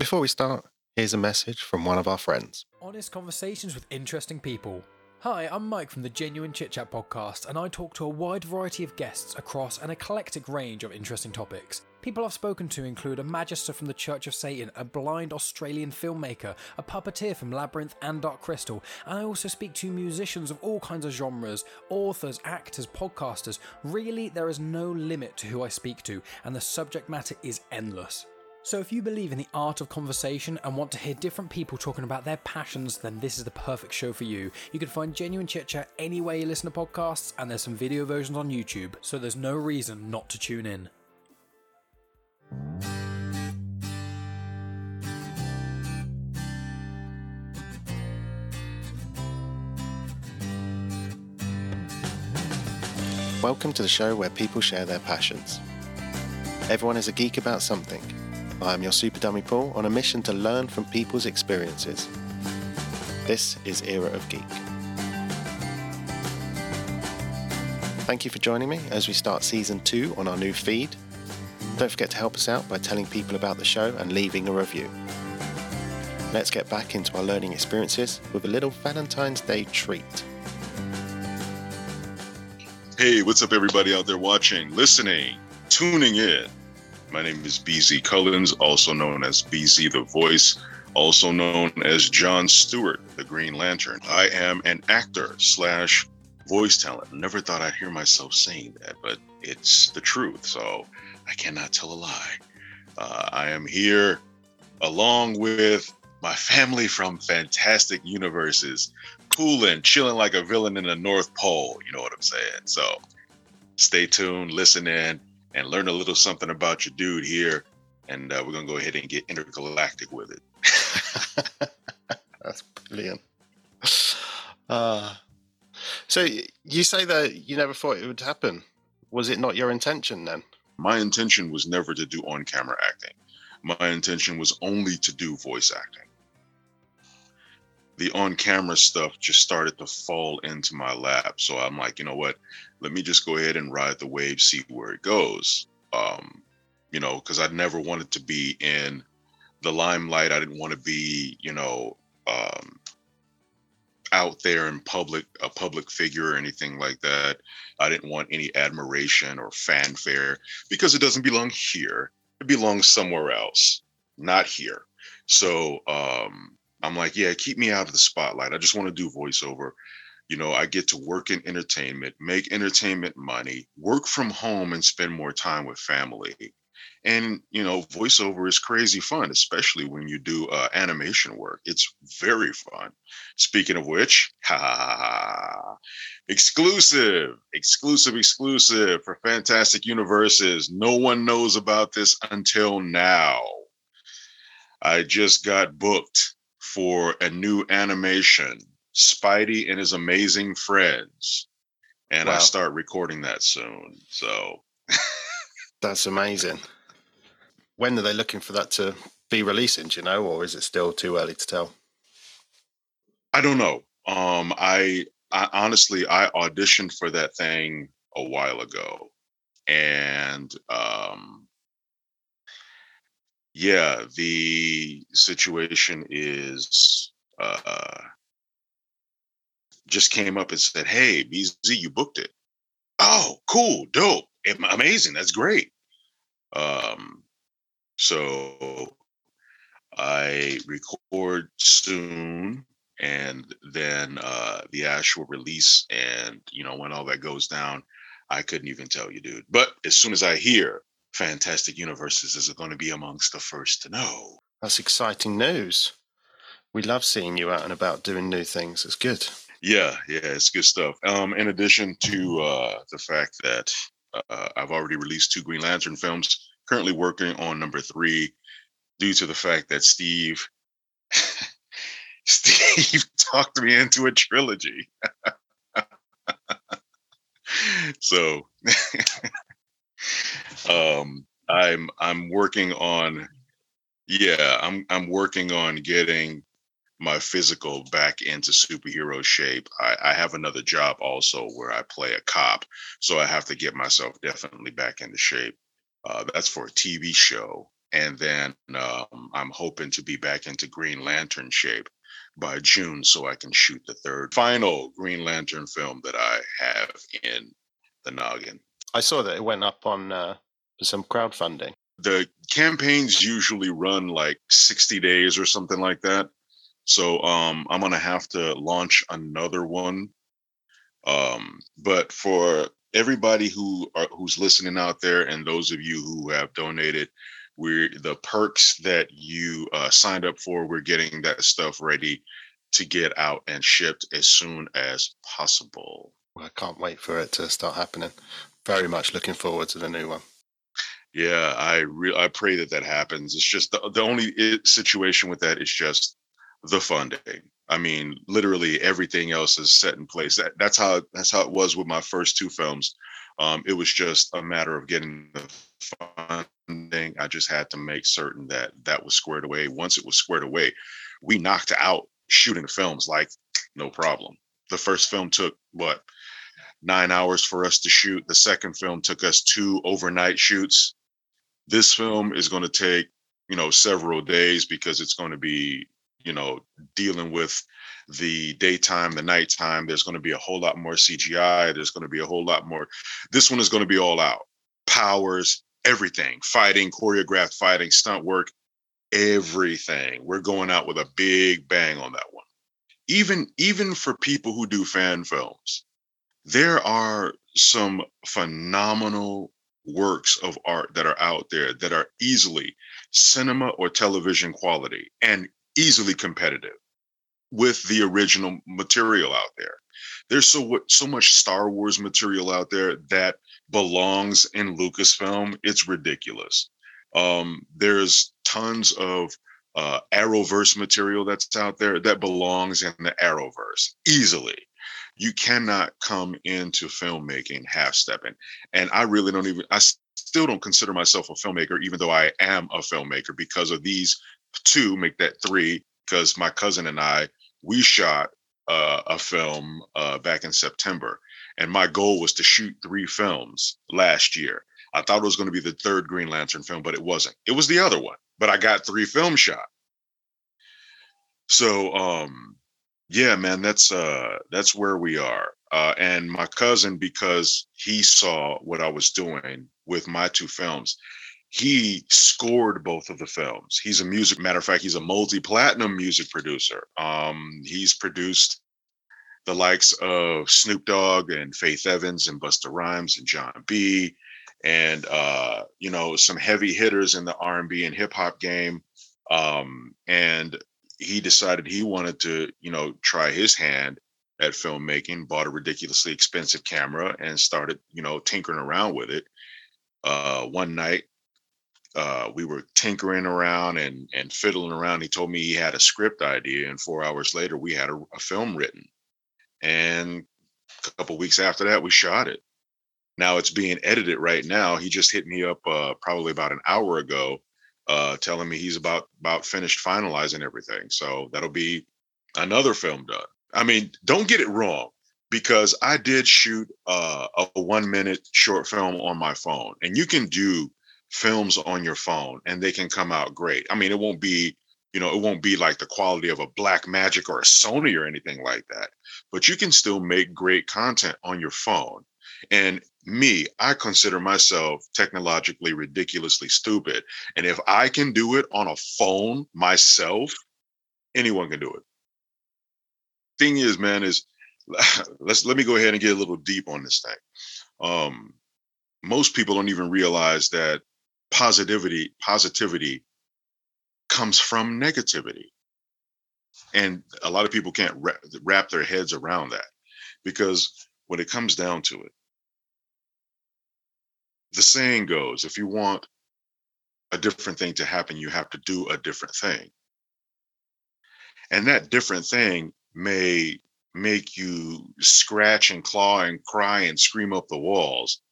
Before we start, here's a message from one of our friends. Honest conversations with interesting people. Hi, I'm Mike from the Genuine Chit Chat podcast, and I talk to a wide variety of guests across an eclectic range of interesting topics. People I've spoken to include a magister from the Church of Satan, a blind Australian filmmaker, a puppeteer from Labyrinth and Dark Crystal, and I also speak to musicians of all kinds of genres, authors, actors, podcasters. Really, there is no limit to who I speak to, and the subject matter is endless. So, if you believe in the art of conversation and want to hear different people talking about their passions, then this is the perfect show for you. You can find genuine chit chat anywhere you listen to podcasts, and there's some video versions on YouTube, so there's no reason not to tune in. Welcome to the show where people share their passions. Everyone is a geek about something. I am your Super Dummy Paul on a mission to learn from people's experiences. This is Era of Geek. Thank you for joining me as we start season two on our new feed. Don't forget to help us out by telling people about the show and leaving a review. Let's get back into our learning experiences with a little Valentine's Day treat. Hey, what's up, everybody out there watching, listening, tuning in? My name is BZ Cullins, also known as BZ the Voice, also known as John Stewart, the Green Lantern. I am an actor slash voice talent. Never thought I'd hear myself saying that, but it's the truth, so I cannot tell a lie. Uh, I am here along with my family from fantastic universes, cooling, chilling like a villain in the North Pole. You know what I'm saying? So stay tuned, listen in, and learn a little something about your dude here. And uh, we're going to go ahead and get intergalactic with it. That's brilliant. Uh, so you say that you never thought it would happen. Was it not your intention then? My intention was never to do on camera acting. My intention was only to do voice acting the on camera stuff just started to fall into my lap. So I'm like, you know what? Let me just go ahead and ride the wave, see where it goes. Um, you know, because I never wanted to be in the limelight. I didn't want to be, you know, um, out there in public, a public figure or anything like that. I didn't want any admiration or fanfare because it doesn't belong here. It belongs somewhere else, not here. So, um, I'm like, yeah, keep me out of the spotlight. I just want to do voiceover. You know, I get to work in entertainment, make entertainment money, work from home, and spend more time with family. And you know, voiceover is crazy fun, especially when you do uh, animation work. It's very fun. Speaking of which, ha! Exclusive, exclusive, exclusive for Fantastic Universes. No one knows about this until now. I just got booked for a new animation, Spidey and his amazing friends. And wow. I start recording that soon. So that's amazing. When are they looking for that to be releasing, do you know, or is it still too early to tell? I don't know. Um, I, I honestly I auditioned for that thing a while ago. And um yeah, the situation is uh, just came up and said, "Hey, BZ, you booked it." Oh, cool, dope, amazing. That's great. Um, so I record soon, and then uh, the actual release, and you know when all that goes down, I couldn't even tell you, dude. But as soon as I hear Fantastic Universes is going to be amongst the first to know. That's exciting news. We love seeing you out and about doing new things. It's good. Yeah, yeah, it's good stuff. Um, in addition to uh, the fact that uh, I've already released two Green Lantern films, currently working on number three, due to the fact that Steve Steve talked me into a trilogy. so um, I'm I'm working on yeah, I'm I'm working on getting my physical back into superhero shape. I, I have another job also where I play a cop, so I have to get myself definitely back into shape. Uh, that's for a TV show and then um, I'm hoping to be back into Green Lantern shape by June so I can shoot the third final Green Lantern film that I have in the noggin. I saw that it went up on uh, some crowdfunding. The campaigns usually run like 60 days or something like that. So um, I'm gonna have to launch another one. Um, but for everybody who are who's listening out there and those of you who have donated, we're the perks that you uh, signed up for. We're getting that stuff ready to get out and shipped as soon as possible. I can't wait for it to start happening. Very much looking forward to the new one. Yeah, I re- I pray that that happens. It's just the, the only situation with that is just the funding. I mean, literally everything else is set in place. That, that's how that's how it was with my first two films. Um, it was just a matter of getting the funding. I just had to make certain that that was squared away. Once it was squared away, we knocked out shooting the films like no problem. The first film took what nine hours for us to shoot. The second film took us two overnight shoots. This film is going to take you know several days because it's going to be you know, dealing with the daytime, the nighttime. There's going to be a whole lot more CGI. There's going to be a whole lot more. This one is going to be all out powers, everything, fighting, choreographed fighting, stunt work, everything. We're going out with a big bang on that one. Even even for people who do fan films, there are some phenomenal works of art that are out there that are easily cinema or television quality and easily competitive with the original material out there. There's so so much Star Wars material out there that belongs in Lucasfilm. It's ridiculous. Um, there's tons of uh, Arrowverse material that's out there that belongs in the Arrowverse easily. You cannot come into filmmaking half stepping, and I really don't even. I still don't consider myself a filmmaker, even though I am a filmmaker because of these two, make that three, because my cousin and I, we shot uh, a film uh, back in September. And my goal was to shoot three films last year. I thought it was going to be the third Green Lantern film, but it wasn't. It was the other one, but I got three films shot. So, um, yeah, man, that's uh, that's where we are. Uh, and my cousin, because he saw what I was doing with my two films, he scored both of the films. He's a music matter of fact, he's a multi-platinum music producer. Um, he's produced the likes of Snoop Dogg and Faith Evans and Busta Rhymes and Jon B and uh, you know some heavy hitters in the R&B and hip hop game. Um, and he decided he wanted to, you know, try his hand at filmmaking, bought a ridiculously expensive camera and started, you know, tinkering around with it. Uh, one night uh, we were tinkering around and and fiddling around. He told me he had a script idea, and four hours later, we had a, a film written. And a couple weeks after that, we shot it. Now it's being edited right now. He just hit me up uh, probably about an hour ago, uh, telling me he's about about finished finalizing everything. So that'll be another film done. I mean, don't get it wrong because I did shoot uh, a one minute short film on my phone, and you can do films on your phone and they can come out great. I mean, it won't be, you know, it won't be like the quality of a Blackmagic or a Sony or anything like that, but you can still make great content on your phone. And me, I consider myself technologically ridiculously stupid. And if I can do it on a phone myself, anyone can do it. Thing is, man, is let's let me go ahead and get a little deep on this thing. Um, most people don't even realize that positivity positivity comes from negativity. And a lot of people can't wrap their heads around that because when it comes down to it the saying goes if you want a different thing to happen you have to do a different thing. And that different thing may make you scratch and claw and cry and scream up the walls.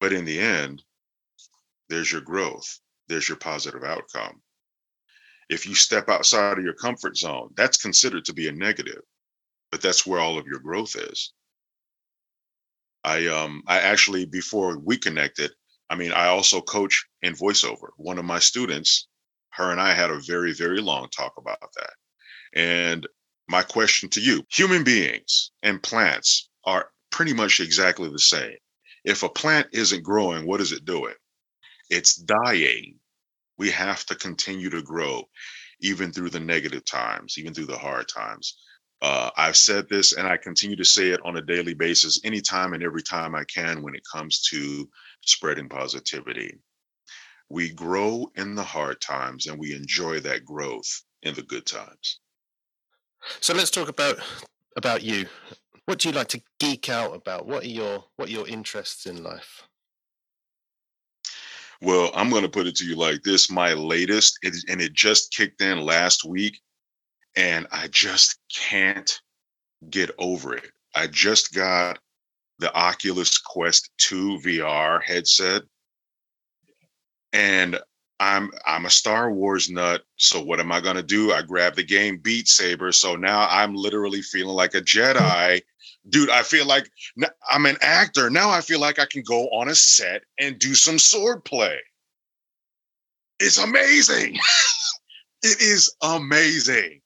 But in the end there's your growth, there's your positive outcome. If you step outside of your comfort zone, that's considered to be a negative, but that's where all of your growth is. I um I actually before we connected, I mean, I also coach in voiceover. One of my students, her and I had a very, very long talk about that. And my question to you human beings and plants are pretty much exactly the same. If a plant isn't growing, what is it doing? It's dying. We have to continue to grow, even through the negative times, even through the hard times. Uh, I've said this and I continue to say it on a daily basis, anytime and every time I can when it comes to spreading positivity. We grow in the hard times and we enjoy that growth in the good times. So let's talk about about you. What do you like to geek out about? What are your what are your interests in life? Well, I'm going to put it to you like this: my latest, it, and it just kicked in last week, and I just can't get over it. I just got the Oculus Quest 2 VR headset. And I'm I'm a Star Wars nut. So what am I gonna do? I grab the game Beat Saber. So now I'm literally feeling like a Jedi. Dude, I feel like I'm an actor. Now I feel like I can go on a set and do some sword play. It's amazing. it is amazing.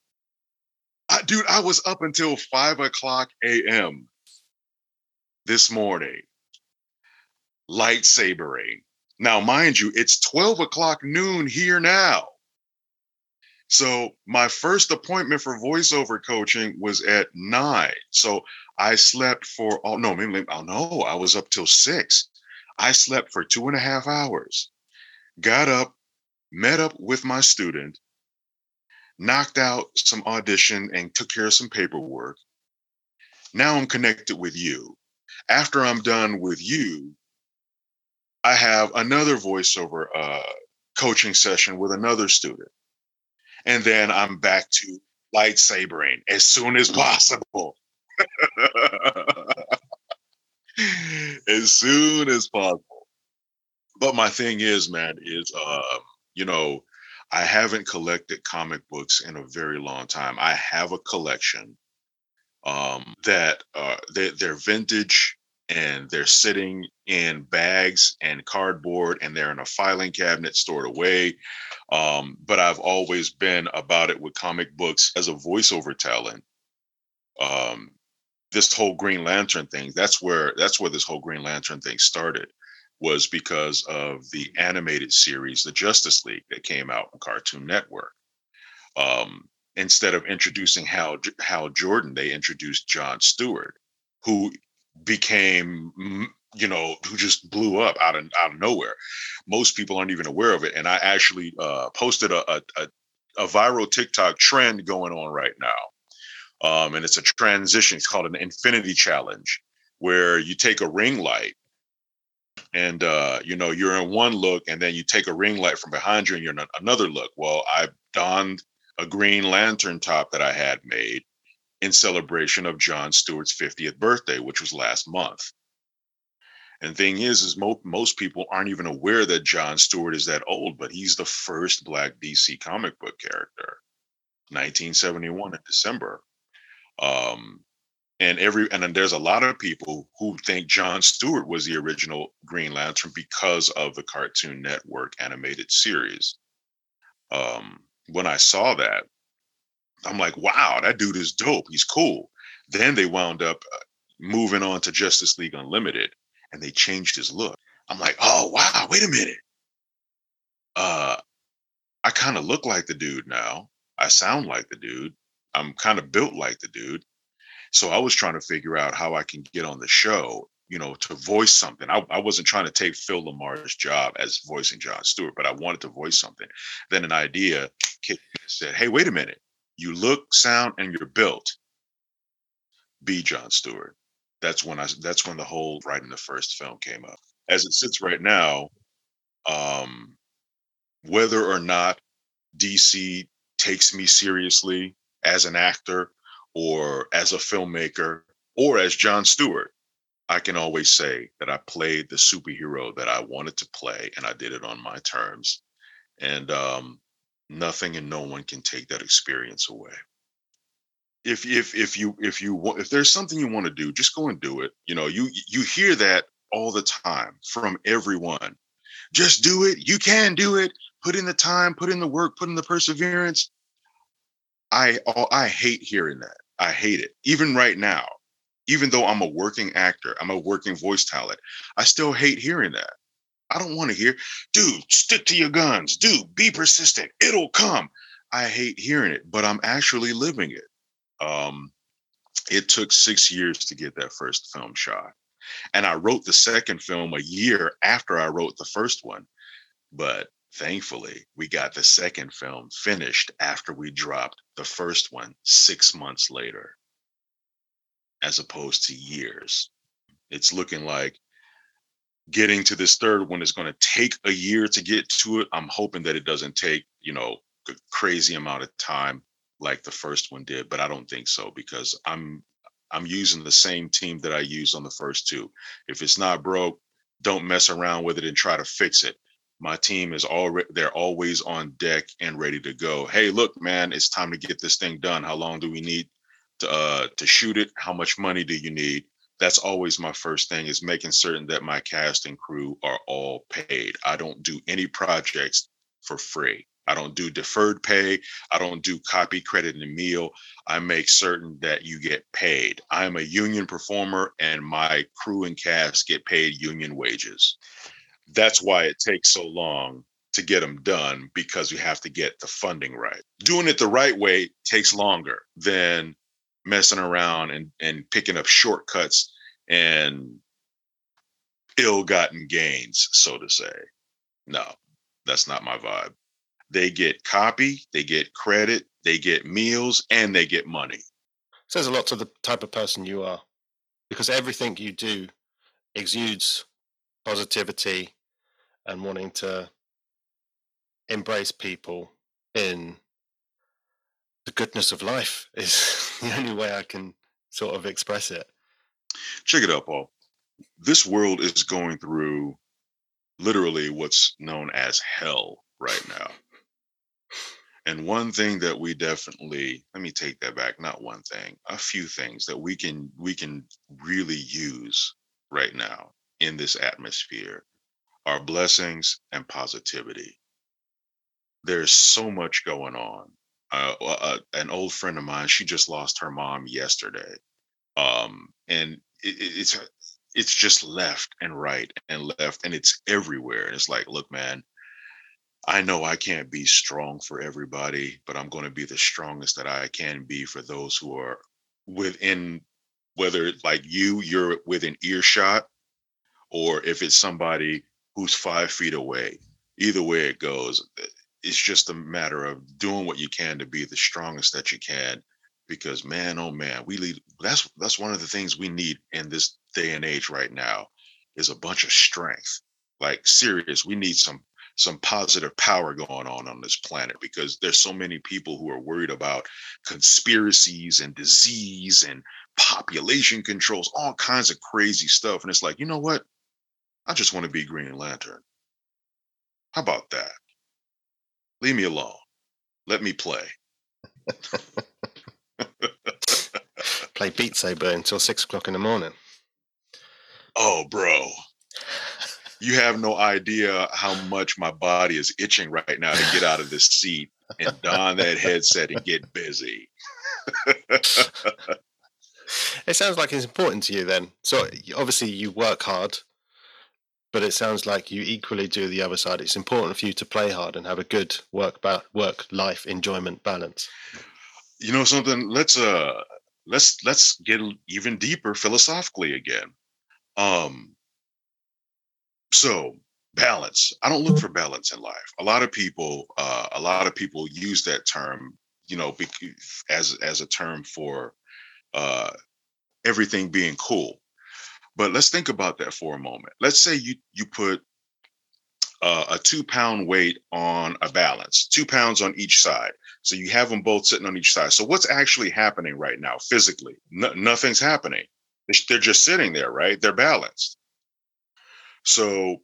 I, dude, I was up until five o'clock a.m this morning lightsabering. Now, mind you, it's 12 o'clock noon here now. So my first appointment for voiceover coaching was at nine. So I slept for oh no, maybe oh no, I was up till six. I slept for two and a half hours, got up, met up with my student, knocked out some audition and took care of some paperwork. Now I'm connected with you after I'm done with you, I have another voiceover uh, coaching session with another student. And then I'm back to lightsabering as soon as possible. as soon as possible. But my thing is, man, is uh, you know, I haven't collected comic books in a very long time. I have a collection um, that uh, they, they're vintage and they're sitting in bags and cardboard and they're in a filing cabinet stored away. Um, but I've always been about it with comic books as a voiceover talent. Um, this whole Green Lantern thing, that's where that's where this whole Green Lantern thing started, was because of the animated series, the Justice League, that came out on Cartoon Network. Um, instead of introducing Hal Hal Jordan, they introduced John Stewart, who became you know who just blew up out of out of nowhere most people aren't even aware of it and i actually uh, posted a, a, a, viral tiktok trend going on right now um, and it's a transition it's called an infinity challenge where you take a ring light and uh, you know you're in one look and then you take a ring light from behind you and you're in another look well i donned a green lantern top that i had made in celebration of John Stewart's 50th birthday, which was last month. And thing is, is mo- most people aren't even aware that John Stewart is that old, but he's the first Black DC comic book character, 1971 in December. Um, and every and then there's a lot of people who think John Stewart was the original Green Lantern because of the Cartoon Network animated series. Um, when I saw that, I'm like, wow, that dude is dope. He's cool. Then they wound up uh, moving on to Justice League Unlimited and they changed his look. I'm like, oh, wow, wait a minute. Uh, I kind of look like the dude now. I sound like the dude. I'm kind of built like the dude. So I was trying to figure out how I can get on the show, you know, to voice something. I, I wasn't trying to take Phil LaMarr's job as voicing John Stewart, but I wanted to voice something. Then an idea said, hey, wait a minute you look, sound, and you're built. Be John Stewart. That's when I. That's when the whole writing the first film came up. As it sits right now, um, whether or not DC takes me seriously as an actor or as a filmmaker or as John Stewart, I can always say that I played the superhero that I wanted to play and I did it on my terms. And um, nothing and no one can take that experience away if if if you if you want if there's something you want to do just go and do it you know you you hear that all the time from everyone just do it. You can do it. Put in the time, put in the work, put in the perseverance. I oh, I hate hearing that. I hate it. Even right now, even though I'm a working actor, I'm a working voice talent, I still hate hearing that. I don't want to hear, dude, stick to your guns. Dude, be persistent. It'll come. I hate hearing it, but I'm actually living it. Um, it took six years to get that first film shot. And I wrote the second film a year after I wrote the first one. But thankfully, we got the second film finished after we dropped the first one six months later, as opposed to years. It's looking like getting to this third one is going to take a year to get to it. I'm hoping that it doesn't take, you know, a crazy amount of time like the first one did, but I don't think so because I'm I'm using the same team that I used on the first two. If it's not broke, don't mess around with it and try to fix it. My team is already they're always on deck and ready to go. Hey, look, man, it's time to get this thing done. How long do we need to uh to shoot it? How much money do you need? That's always my first thing is making certain that my cast and crew are all paid. I don't do any projects for free. I don't do deferred pay. I don't do copy credit and meal. I make certain that you get paid. I'm a union performer and my crew and cast get paid union wages. That's why it takes so long to get them done because you have to get the funding right. Doing it the right way takes longer than messing around and, and picking up shortcuts and ill-gotten gains, so to say. No, that's not my vibe they get copy, they get credit, they get meals, and they get money. Says a lot to the type of person you are because everything you do exudes positivity and wanting to embrace people in the goodness of life is the only way I can sort of express it. Check it out, Paul. This world is going through literally what's known as hell right now. And one thing that we definitely, let me take that back, not one thing, a few things that we can we can really use right now in this atmosphere are blessings and positivity. There's so much going on. Uh, uh, an old friend of mine, she just lost her mom yesterday, um, and it, it's it's just left and right and left, and it's everywhere. And it's like, look, man, I know I can't be strong for everybody, but I'm going to be the strongest that I can be for those who are within, whether like you, you're within earshot, or if it's somebody who's five feet away. Either way it goes, it's just a matter of doing what you can to be the strongest that you can. Because man, oh man, we lead. That's that's one of the things we need in this day and age right now is a bunch of strength. Like serious, we need some some positive power going on on this planet because there's so many people who are worried about conspiracies and disease and population controls, all kinds of crazy stuff. And it's like, you know what? I just want to be Green Lantern. How about that? Leave me alone. Let me play. play Beat Saber until six o'clock in the morning. Oh, bro you have no idea how much my body is itching right now to get out of this seat and don that headset and get busy. it sounds like it's important to you then. So obviously you work hard, but it sounds like you equally do the other side. It's important for you to play hard and have a good work ba- work life enjoyment balance. You know something? Let's uh let's let's get even deeper philosophically again. Um so balance. I don't look for balance in life. A lot of people, uh, a lot of people use that term, you know, as as a term for uh, everything being cool. But let's think about that for a moment. Let's say you you put uh, a two pound weight on a balance, two pounds on each side. So you have them both sitting on each side. So what's actually happening right now physically? No, nothing's happening. They're just sitting there, right? They're balanced. So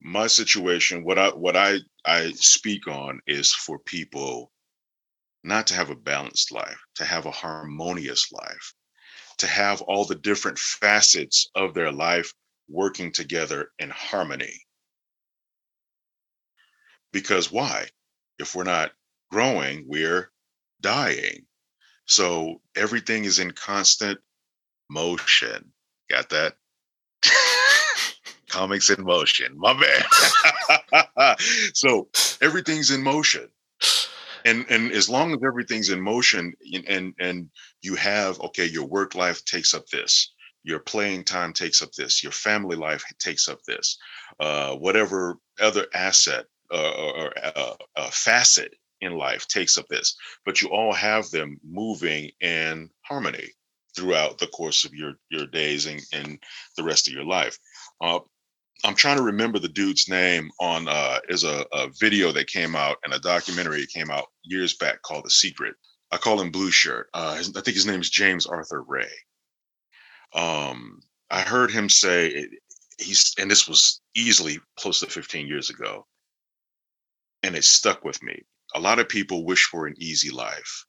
my situation, what I what I I speak on is for people not to have a balanced life, to have a harmonious life, to have all the different facets of their life working together in harmony. Because why? If we're not growing, we're dying. So everything is in constant motion. Got that? Comics in motion. My bad. so everything's in motion. And and as long as everything's in motion and and you have okay, your work life takes up this, your playing time takes up this, your family life takes up this, uh, whatever other asset uh, or uh, uh, facet in life takes up this, but you all have them moving in harmony throughout the course of your your days and, and the rest of your life. Uh, I'm trying to remember the dude's name on uh, is a, a video that came out and a documentary came out years back called The Secret. I call him Blue Shirt. Uh, I think his name is James Arthur Ray. Um, I heard him say he's, and this was easily close to 15 years ago, and it stuck with me. A lot of people wish for an easy life.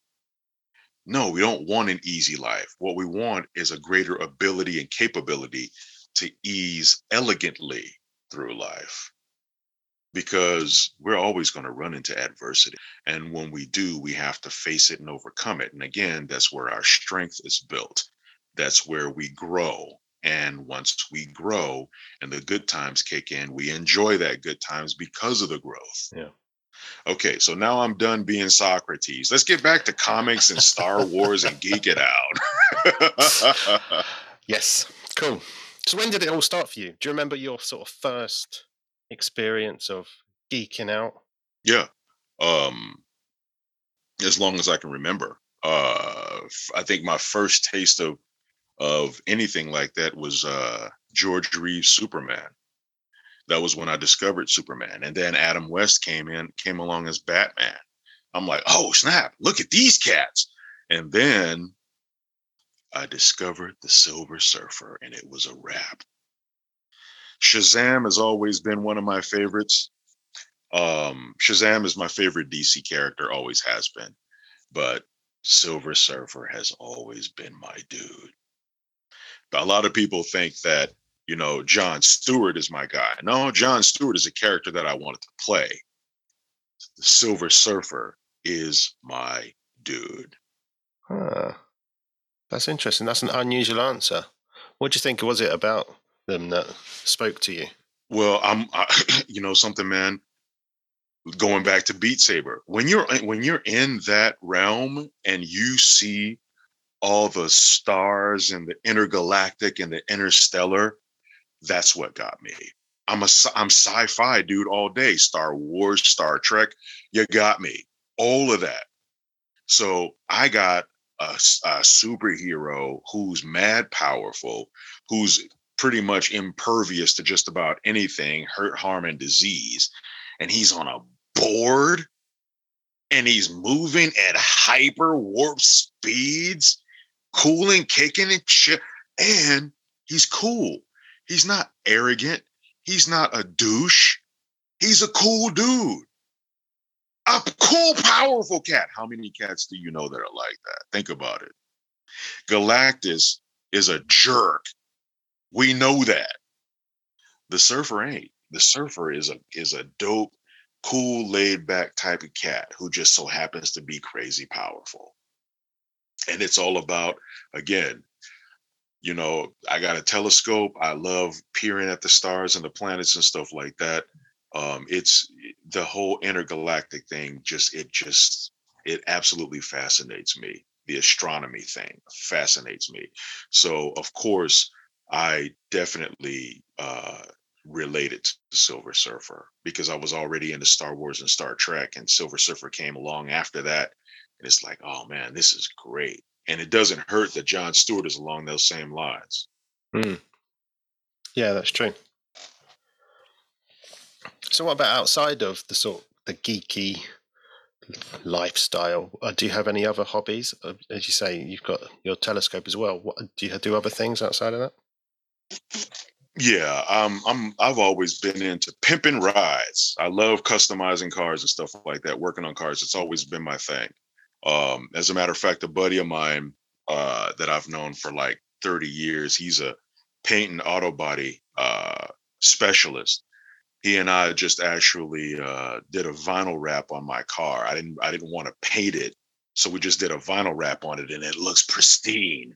No, we don't want an easy life. What we want is a greater ability and capability to ease elegantly through life because we're always going to run into adversity. And when we do, we have to face it and overcome it. And again, that's where our strength is built. That's where we grow. And once we grow and the good times kick in, we enjoy that good times because of the growth. Yeah. Okay, so now I'm done being Socrates. Let's get back to comics and Star Wars and geek it out. yes, cool. So when did it all start for you? Do you remember your sort of first experience of geeking out? Yeah. Um as long as I can remember. Uh I think my first taste of of anything like that was uh George Reeves Superman. That was when I discovered Superman. And then Adam West came in, came along as Batman. I'm like, oh snap, look at these cats. And then I discovered the Silver Surfer and it was a wrap. Shazam has always been one of my favorites. Um, Shazam is my favorite DC character, always has been. But Silver Surfer has always been my dude. But a lot of people think that, you know, John Stewart is my guy. No, John Stewart is a character that I wanted to play. The Silver Surfer is my dude. Huh. That's interesting. That's an unusual answer. What do you think was it about them that spoke to you? Well, I'm, I, you know, something, man. Going back to Beat Saber, when you're when you're in that realm and you see all the stars and the intergalactic and the interstellar, that's what got me. I'm a I'm sci-fi dude all day. Star Wars, Star Trek, you got me. All of that. So I got a, a superhero who's mad powerful, who's pretty much impervious to just about anything, hurt, harm, and disease. And he's on a board and he's moving at hyper warp speeds, cooling, kicking and shit. And he's cool. He's not arrogant. He's not a douche. He's a cool dude a cool, powerful cat. How many cats do you know that are like that? Think about it. Galactus is a jerk. We know that. The surfer ain't. The surfer is a is a dope, cool, laid back type of cat who just so happens to be crazy powerful. And it's all about, again, you know, I got a telescope. I love peering at the stars and the planets and stuff like that um, it's the whole intergalactic thing just it just it absolutely fascinates me the astronomy thing fascinates me so of course i definitely uh related to silver surfer because i was already into star wars and star trek and silver surfer came along after that and it's like oh man this is great and it doesn't hurt that john stewart is along those same lines mm. yeah that's true so, what about outside of the sort the geeky lifestyle? Uh, do you have any other hobbies? Uh, as you say, you've got your telescope as well. What, do you do other things outside of that? Yeah, um, I'm. I've always been into pimping rides. I love customizing cars and stuff like that. Working on cars, it's always been my thing. Um, as a matter of fact, a buddy of mine uh, that I've known for like 30 years, he's a paint and auto body uh, specialist, he and I just actually uh, did a vinyl wrap on my car. I didn't I didn't want to paint it, so we just did a vinyl wrap on it, and it looks pristine.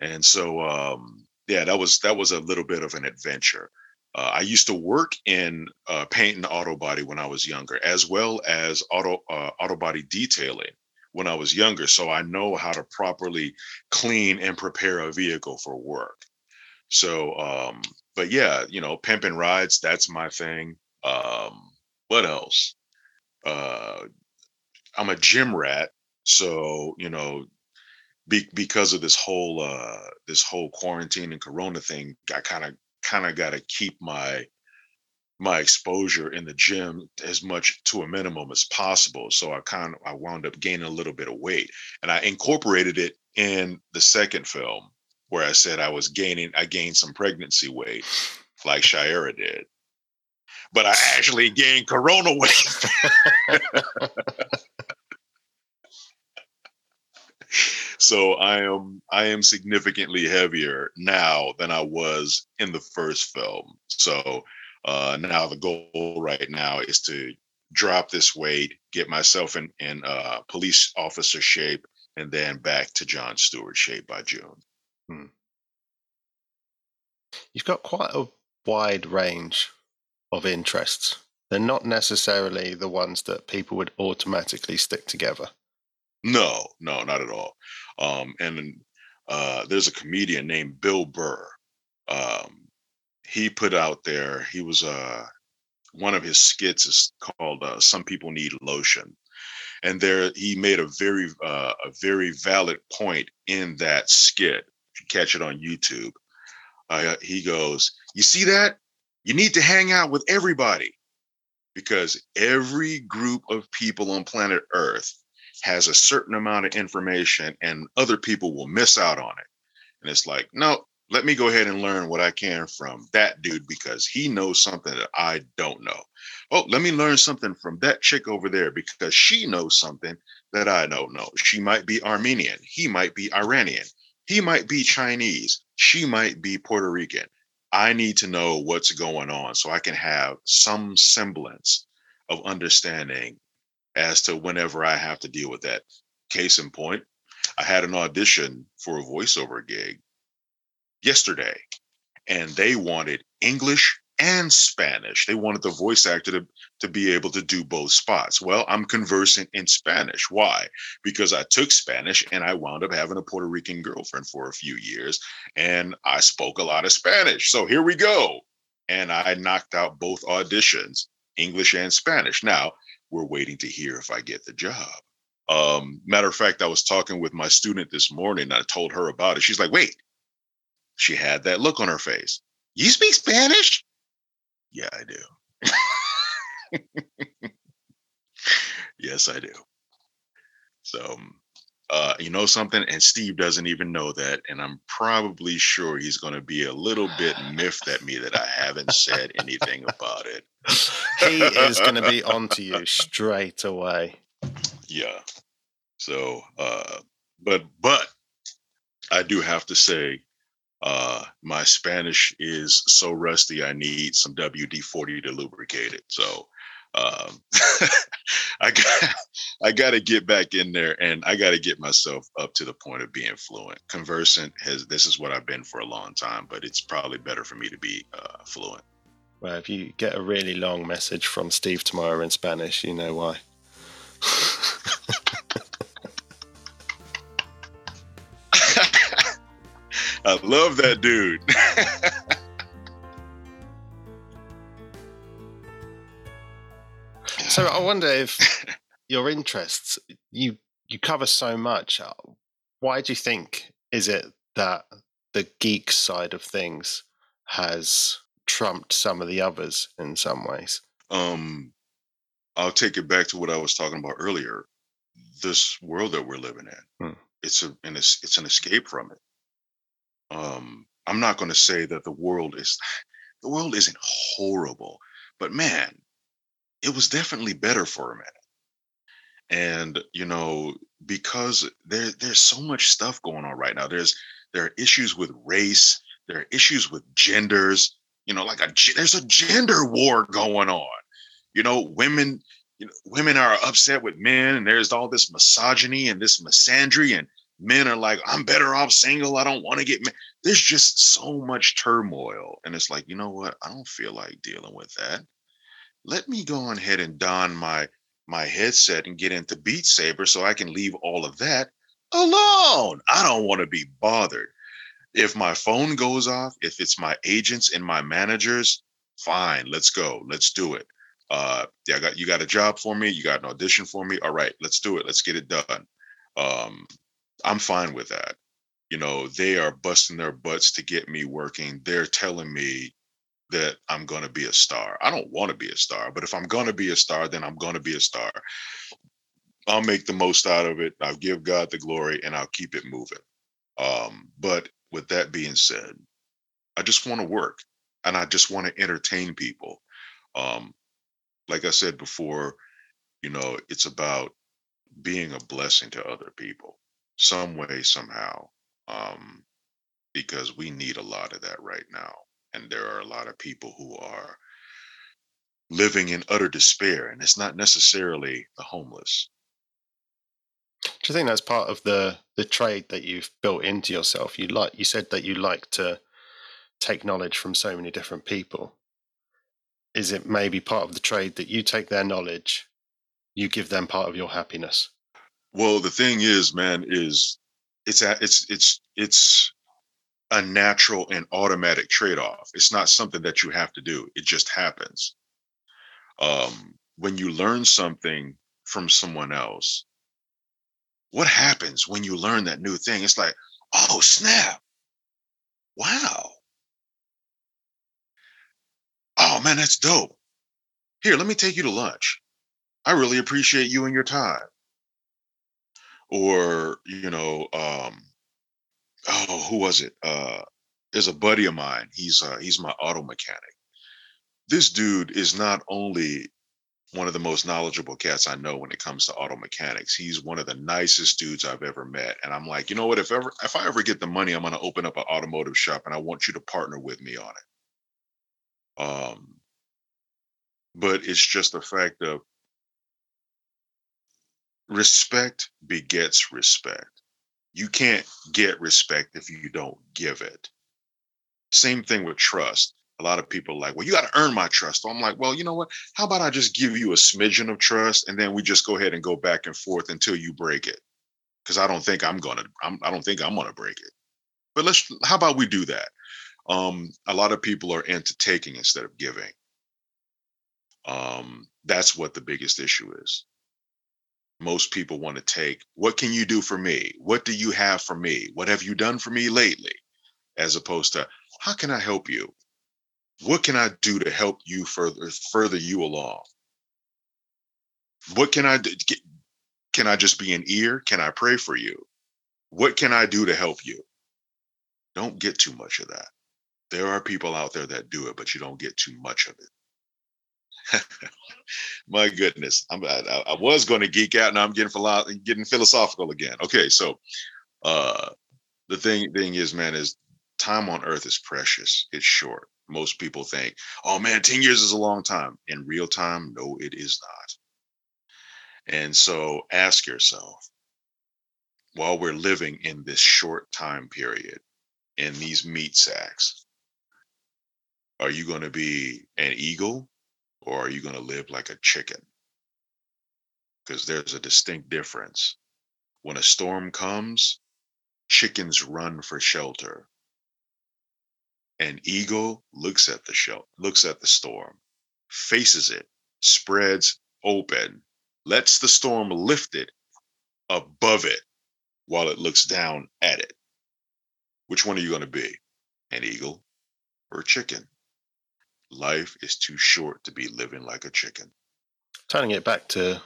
And so um, yeah, that was that was a little bit of an adventure. Uh, I used to work in uh, paint and auto body when I was younger, as well as auto uh, auto body detailing when I was younger. So I know how to properly clean and prepare a vehicle for work. So, um, but yeah, you know, pimping rides, that's my thing. Um, what else? Uh, I'm a gym rat. So, you know, be, because of this whole uh this whole quarantine and corona thing, I kind of kind of got to keep my my exposure in the gym as much to a minimum as possible. So I kind of I wound up gaining a little bit of weight, and I incorporated it in the second film where I said I was gaining I gained some pregnancy weight, like Shayera did, but I actually gained Corona weight. so I am I am significantly heavier now than I was in the first film. So uh, now the goal right now is to drop this weight, get myself in in uh, police officer shape, and then back to John Stewart shape by June. Hmm. You've got quite a wide range of interests. They're not necessarily the ones that people would automatically stick together. No, no, not at all. Um, and uh, there's a comedian named Bill Burr. Um, he put out there. He was uh, one of his skits is called uh, "Some People Need Lotion," and there he made a very uh, a very valid point in that skit. If you catch it on YouTube, uh, he goes, "You see that? You need to hang out with everybody." Because every group of people on planet Earth has a certain amount of information and other people will miss out on it. And it's like, no, let me go ahead and learn what I can from that dude because he knows something that I don't know. Oh, let me learn something from that chick over there because she knows something that I don't know. She might be Armenian. He might be Iranian. He might be Chinese. She might be Puerto Rican. I need to know what's going on so I can have some semblance of understanding as to whenever I have to deal with that. Case in point, I had an audition for a voiceover gig yesterday, and they wanted English and Spanish. They wanted the voice actor to, to be able to do both spots. Well, I'm conversing in Spanish. Why? Because I took Spanish and I wound up having a Puerto Rican girlfriend for a few years and I spoke a lot of Spanish. So here we go. And I knocked out both auditions, English and Spanish. Now, we're waiting to hear if I get the job. Um, matter of fact, I was talking with my student this morning. I told her about it. She's like, wait, she had that look on her face. You speak Spanish? Yeah, I do. yes, I do. So, um, uh, you know something? And Steve doesn't even know that. And I'm probably sure he's going to be a little bit miffed at me that I haven't said anything about it. He is going to be on to you straight away. Yeah. So, uh, but, but I do have to say, uh, my Spanish is so rusty, I need some WD 40 to lubricate it. So, um, I got I got to get back in there and I got to get myself up to the point of being fluent. Conversant has this is what I've been for a long time, but it's probably better for me to be uh, fluent. Well, if you get a really long message from Steve tomorrow in Spanish, you know why. I love that dude. so I wonder if your interests you you cover so much. Uh, why do you think is it that the geek side of things has trumped some of the others in some ways? Um, I'll take it back to what I was talking about earlier. This world that we're living in, hmm. it's a and it's it's an escape from it um, I'm not going to say that the world is the world isn't horrible, but man, it was definitely better for a minute. And you know, because there there's so much stuff going on right now. There's there are issues with race, there are issues with genders, you know, like a there's a gender war going on. You know, women, you know, women are upset with men, and there's all this misogyny and this misandry, and men are like, I'm better off single. I don't want to get married. There's just so much turmoil. And it's like, you know what? I don't feel like dealing with that. Let me go on ahead and don my my headset and get into Beat Saber so I can leave all of that alone. I don't want to be bothered. If my phone goes off, if it's my agents and my managers, fine, let's go. Let's do it. Uh, yeah, I got you got a job for me, you got an audition for me. All right, let's do it. Let's get it done. Um, I'm fine with that. You know, they are busting their butts to get me working. They're telling me that I'm going to be a star. I don't want to be a star, but if I'm going to be a star, then I'm going to be a star. I'll make the most out of it. I'll give God the glory and I'll keep it moving. Um, but with that being said, I just want to work and I just want to entertain people. Um, like I said before, you know, it's about being a blessing to other people some way, somehow, um, because we need a lot of that right now. And there are a lot of people who are living in utter despair, and it's not necessarily the homeless. Do you think that's part of the the trade that you've built into yourself? You like you said that you like to take knowledge from so many different people. Is it maybe part of the trade that you take their knowledge, you give them part of your happiness? Well, the thing is, man, is it's it's it's it's a natural and automatic trade-off. It's not something that you have to do. It just happens. Um, when you learn something from someone else, what happens when you learn that new thing? It's like, oh snap! Wow. Oh man, that's dope. Here, let me take you to lunch. I really appreciate you and your time or you know um oh who was it uh there's a buddy of mine he's uh he's my auto mechanic this dude is not only one of the most knowledgeable cats I know when it comes to auto mechanics. He's one of the nicest dudes I've ever met. And I'm like, you know what? If ever if I ever get the money, I'm gonna open up an automotive shop and I want you to partner with me on it. Um, but it's just the fact of respect begets respect. You can't get respect if you don't give it. Same thing with trust. A lot of people like, well, you got to earn my trust. So I'm like, well, you know what? How about I just give you a smidgen of trust and then we just go ahead and go back and forth until you break it? Because I don't think I'm gonna. I'm, I don't think I'm gonna break it. But let's. How about we do that? Um, a lot of people are into taking instead of giving. Um, that's what the biggest issue is most people want to take what can you do for me? What do you have for me? What have you done for me lately? As opposed to how can i help you? What can i do to help you further further you along? What can i do can i just be an ear? Can i pray for you? What can i do to help you? Don't get too much of that. There are people out there that do it but you don't get too much of it My goodness, I'm, I, I was going to geek out, now I'm getting philo- getting philosophical again. Okay, so uh, the thing thing is, man, is time on Earth is precious. It's short. Most people think, oh man, ten years is a long time. In real time, no, it is not. And so, ask yourself, while we're living in this short time period, in these meat sacks, are you going to be an eagle or are you going to live like a chicken? Because there's a distinct difference. When a storm comes, chickens run for shelter. An eagle looks at the shell, looks at the storm, faces it, spreads open, lets the storm lift it above it while it looks down at it. Which one are you going to be? An eagle or a chicken? Life is too short to be living like a chicken. Turning it back to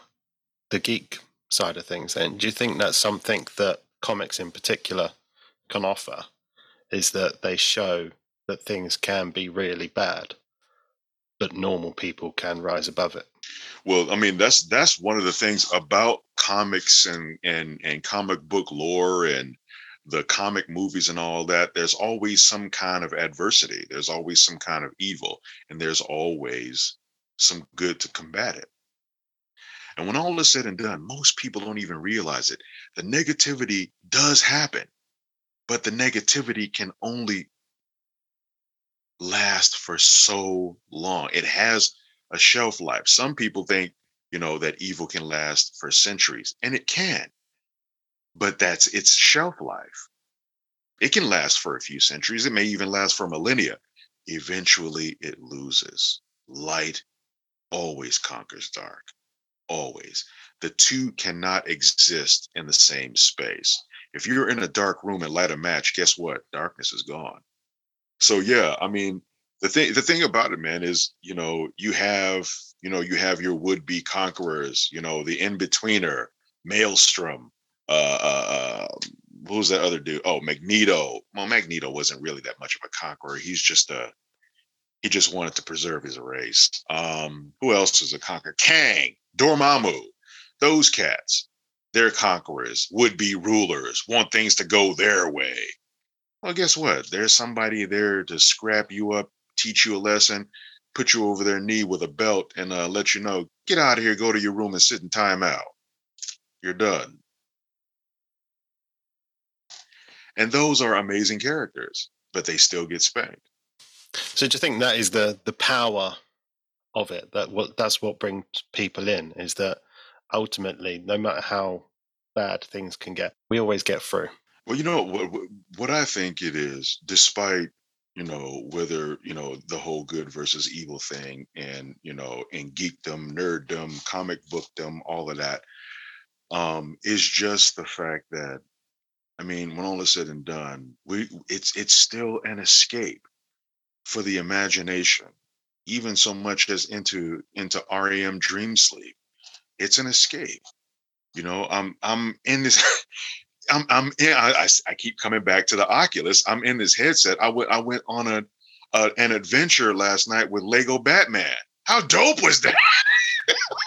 the geek side of things, then, do you think that's something that comics in particular can offer? Is that they show that things can be really bad, but normal people can rise above it? Well, I mean, that's that's one of the things about comics and and and comic book lore and the comic movies and all that, there's always some kind of adversity. There's always some kind of evil, and there's always some good to combat it. And when all is said and done, most people don't even realize it. The negativity does happen, but the negativity can only last for so long. It has a shelf life. Some people think, you know, that evil can last for centuries, and it can but that's its shelf life. It can last for a few centuries, it may even last for millennia. Eventually, it loses. Light always conquers dark, always. The two cannot exist in the same space. If you're in a dark room and light a match, guess what? Darkness is gone. So yeah, I mean, the thing the thing about it, man, is you know you have you know you have your would be conquerors, you know the in betweener, Maelstrom, uh, uh, uh, who was that other dude? Oh, Magneto. Well, Magneto wasn't really that much of a conqueror. He's just a he just wanted to preserve his race. Um, who else is a conqueror? Kang, Dormammu, those cats. They're conquerors, would be rulers, want things to go their way. Well, guess what? There's somebody there to scrap you up, teach you a lesson, put you over their knee with a belt, and uh, let you know, get out of here, go to your room and sit in time out. You're done. And those are amazing characters, but they still get spanked. So do you think that is the the power of it? That what that's what brings people in is that ultimately, no matter how bad things can get, we always get through. Well, you know what what I think it is, despite you know whether you know the whole good versus evil thing, and you know in geekdom, nerddom, comic bookdom, all of that, um, is just the fact that I mean, when all is said and done, we it's it's still an escape for the imagination, even so much as into into REM dream sleep. It's an escape. You know, I'm I'm in this. I'm I'm in, I, I, I keep coming back to the Oculus. I'm in this headset. I went I went on a, a an adventure last night with Lego Batman. How dope was that?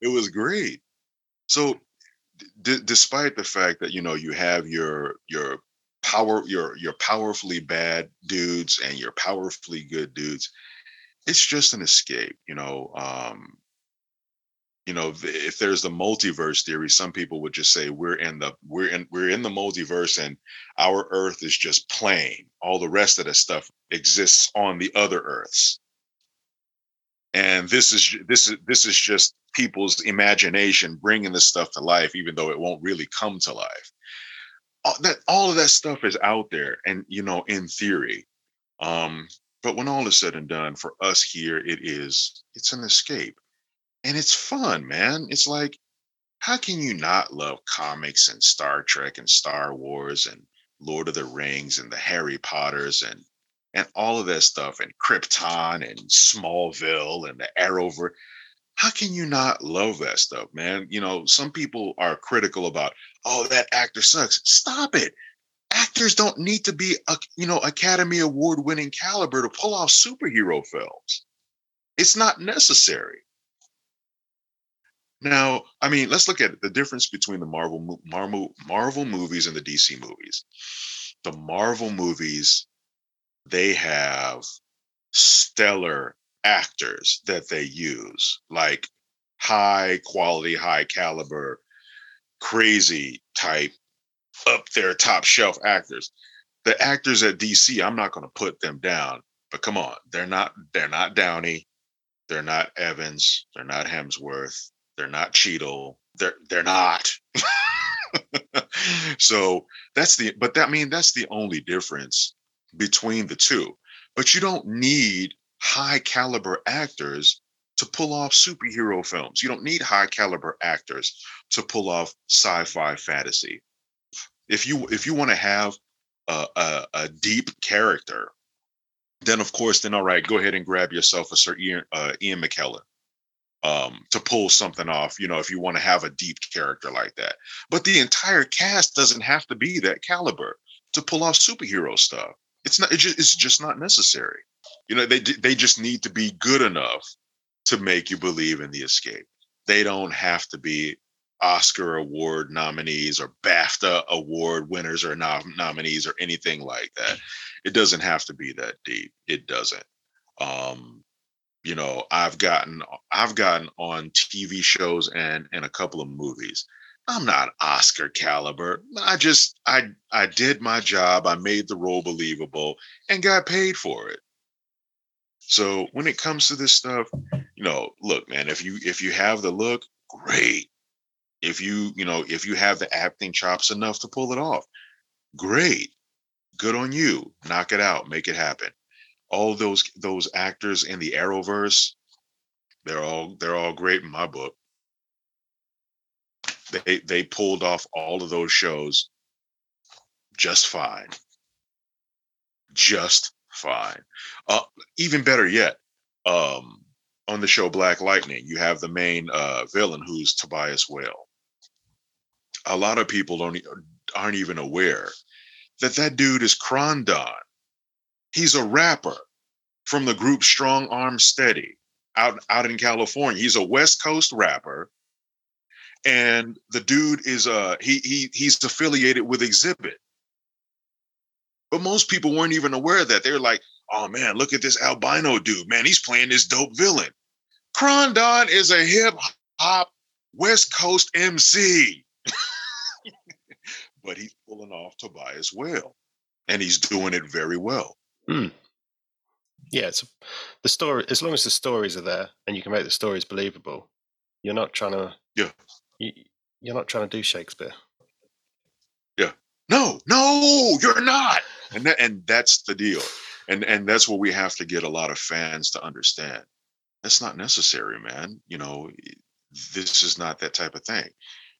it was great. So, d- despite the fact that you know you have your your power your your powerfully bad dudes and your powerfully good dudes, it's just an escape. You know, um, you know if there's the multiverse theory some people would just say we're in the we're in we're in the multiverse and our earth is just plain all the rest of the stuff exists on the other earths and this is this is this is just people's imagination bringing this stuff to life even though it won't really come to life. All that all of that stuff is out there and you know in theory. Um but when all is said and done for us here it is it's an escape. And it's fun man. It's like how can you not love comics and star trek and star wars and lord of the rings and the harry potters and and all of that stuff and Krypton and Smallville and the Arrowverse. How can you not love that stuff, man? You know, some people are critical about, oh, that actor sucks. Stop it. Actors don't need to be, a, you know, Academy Award winning caliber to pull off superhero films. It's not necessary. Now, I mean, let's look at the difference between the Marvel Marvel Marvel movies and the DC movies. The Marvel movies they have stellar actors that they use, like high quality, high caliber, crazy type, up there, top shelf actors. The actors at DC, I'm not going to put them down, but come on, they're not they're not Downey, they're not Evans, they're not Hemsworth, they're not Cheadle, they're they're not. so that's the but that I mean that's the only difference between the two. But you don't need high caliber actors to pull off superhero films. You don't need high caliber actors to pull off sci-fi fantasy. If you if you want to have a, a, a, deep character, then of course, then all right, go ahead and grab yourself a Sir Ian, uh, Ian McKellen um, to pull something off. You know, if you want to have a deep character like that, but the entire cast doesn't have to be that caliber to pull off superhero stuff. It's not. It just, it's just not necessary. You know, they they just need to be good enough to make you believe in the escape. They don't have to be Oscar award nominees or BAFTA award winners or nom- nominees or anything like that. It doesn't have to be that deep. It doesn't. Um, you know, I've gotten I've gotten on TV shows and and a couple of movies. I'm not Oscar caliber. I just I I did my job. I made the role believable and got paid for it. So when it comes to this stuff, you know, look, man, if you if you have the look, great if you you know if you have the acting chops enough to pull it off great good on you knock it out make it happen all those those actors in the arrowverse they're all they're all great in my book they they pulled off all of those shows just fine just fine uh even better yet um on the show Black Lightning, you have the main uh, villain who's Tobias Whale a lot of people don't aren't even aware that that dude is Krondon. He's a rapper from the group Strong Arm Steady out out in California. He's a West Coast rapper, and the dude is uh he he he's affiliated with Xzibit. But most people weren't even aware of that. They're like, "Oh man, look at this albino dude, man! He's playing this dope villain." Krondon is a hip hop West Coast MC. but he's pulling off Tobias Whale, and he's doing it very well. Hmm. Yeah, it's the story. As long as the stories are there and you can make the stories believable, you're not trying to. Yeah. You, you're not trying to do Shakespeare. Yeah. No, no, you're not. And that, and that's the deal. And and that's what we have to get a lot of fans to understand. That's not necessary, man. You know, this is not that type of thing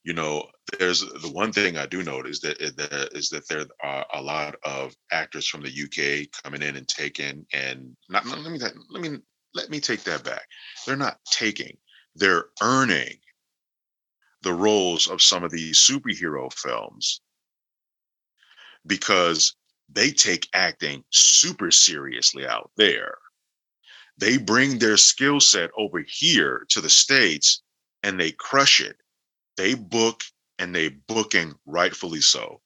you know, there's the one thing I do note is that, that is that there are a lot of actors from the UK coming in and taking and not let me let me let me take that back. They're not taking, they're earning the roles of some of these superhero films because they take acting super seriously out there. They bring their skill set over here to the States and they crush it they book and they booking rightfully so.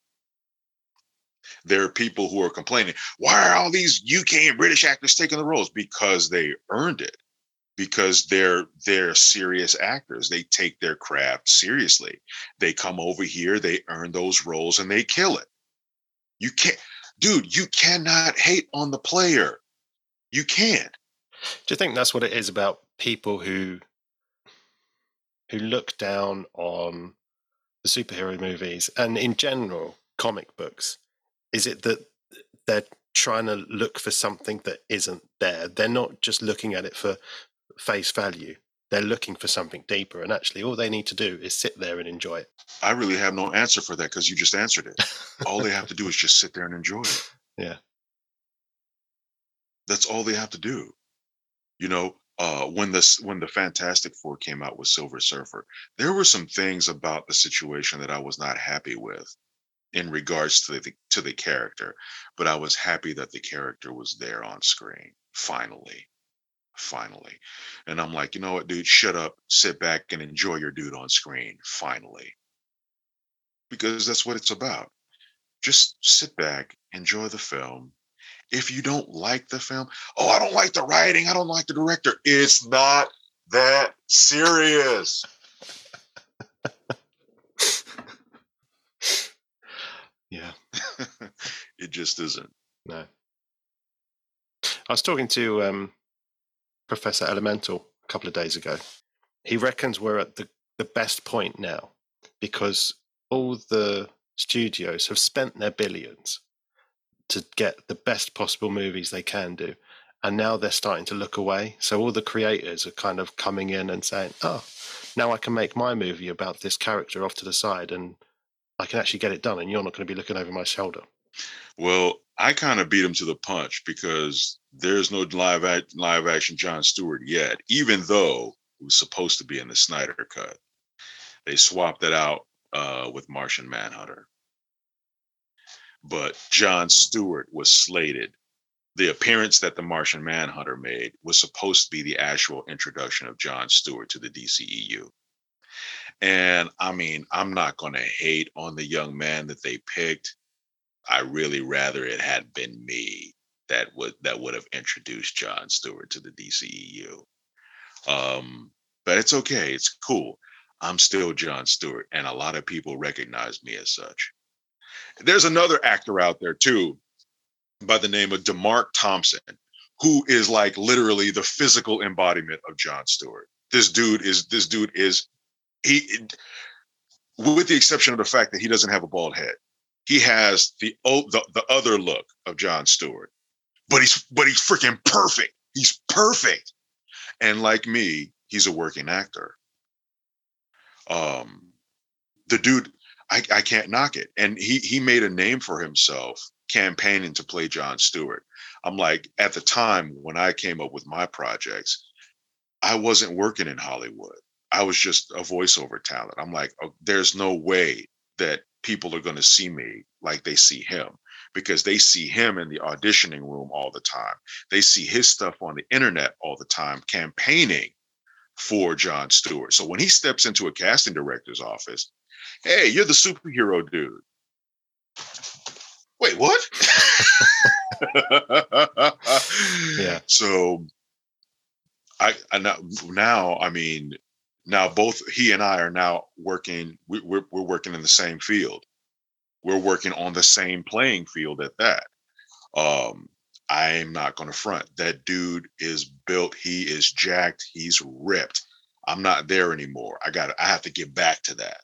There are people who are complaining, why are all these UK and British actors taking the roles? Because they earned it. Because they're they're serious actors. They take their craft seriously. They come over here, they earn those roles and they kill it. You can't, dude, you cannot hate on the player. You can't. Do you think that's what it is about people who who look down on the superhero movies and in general comic books? Is it that they're trying to look for something that isn't there? They're not just looking at it for face value. They're looking for something deeper, and actually, all they need to do is sit there and enjoy it. I really have no answer for that because you just answered it. all they have to do is just sit there and enjoy it. Yeah. That's all they have to do. You know, uh, when this when the Fantastic Four came out with Silver Surfer, there were some things about the situation that I was not happy with in regards to the to the character, but I was happy that the character was there on screen finally. Finally. And I'm like, you know what, dude, shut up, sit back and enjoy your dude on screen. Finally. Because that's what it's about. Just sit back, enjoy the film, if you don't like the film, oh, I don't like the writing, I don't like the director. It's not that serious. yeah. it just isn't. No. I was talking to um, Professor Elemental a couple of days ago. He reckons we're at the, the best point now because all the studios have spent their billions to get the best possible movies they can do. And now they're starting to look away. So all the creators are kind of coming in and saying, oh, now I can make my movie about this character off to the side and I can actually get it done and you're not going to be looking over my shoulder. Well, I kind of beat him to the punch because there's no live act, live action John Stewart yet, even though it was supposed to be in the Snyder cut. They swapped it out uh, with Martian Manhunter but John Stewart was slated the appearance that the Martian Manhunter made was supposed to be the actual introduction of John Stewart to the DCEU. And I mean, I'm not going to hate on the young man that they picked. I really rather it had been me that would that would have introduced John Stewart to the DCEU. Um, but it's okay. It's cool. I'm still John Stewart, and a lot of people recognize me as such. There's another actor out there too, by the name of Demark Thompson, who is like literally the physical embodiment of John Stewart. This dude is this dude is he, with the exception of the fact that he doesn't have a bald head, he has the the, the other look of John Stewart, but he's but he's freaking perfect. He's perfect, and like me, he's a working actor. Um, the dude, I, I can't knock it, and he he made a name for himself campaigning to play John Stewart. I'm like, at the time when I came up with my projects, I wasn't working in Hollywood. I was just a voiceover talent. I'm like, oh, there's no way that people are going to see me like they see him because they see him in the auditioning room all the time. They see his stuff on the internet all the time, campaigning for John Stewart. So when he steps into a casting director's office, hey, you're the superhero dude. Wait, what? yeah. So I, I now, now, I mean, now both he and I are now working. We, we're we're working in the same field. We're working on the same playing field at that. Um, I'm not going to front. That dude is built. He is jacked. He's ripped. I'm not there anymore. I got. I have to get back to that.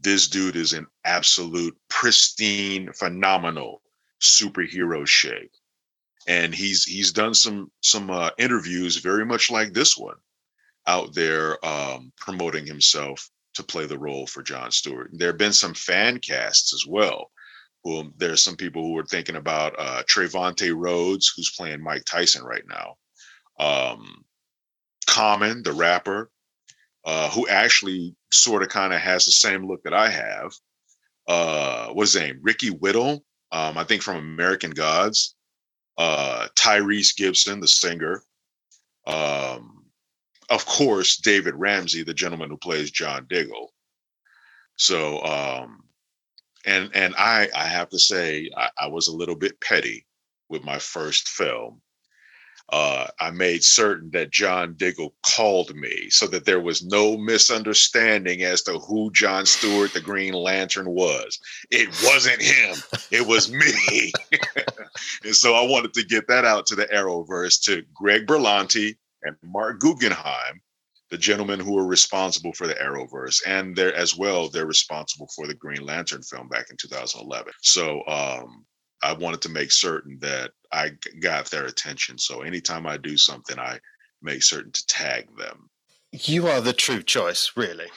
This dude is in absolute pristine, phenomenal superhero shape, and he's he's done some some uh, interviews very much like this one out there um, promoting himself to play the role for John Stewart. There have been some fan casts as well. Who are some people who are thinking about uh, Rhodes, who's playing Mike Tyson right now. Um, Common, the rapper, uh, who actually sort of kind of has the same look that I have. Uh, what's his name? Ricky Whittle, um, I think from American Gods. Uh, Tyrese Gibson, the singer. Um, of course, David Ramsey, the gentleman who plays John Diggle. So, um, and and I I have to say I, I was a little bit petty with my first film. Uh, I made certain that John Diggle called me so that there was no misunderstanding as to who John Stewart, the Green Lantern, was. It wasn't him, it was me. and so I wanted to get that out to the Arrowverse to Greg Berlanti, and Marc Guggenheim, the gentlemen who were responsible for the Arrowverse, and they're as well they're responsible for the Green Lantern film back in 2011. So um, I wanted to make certain that I got their attention. So anytime I do something, I make certain to tag them. You are the true choice, really.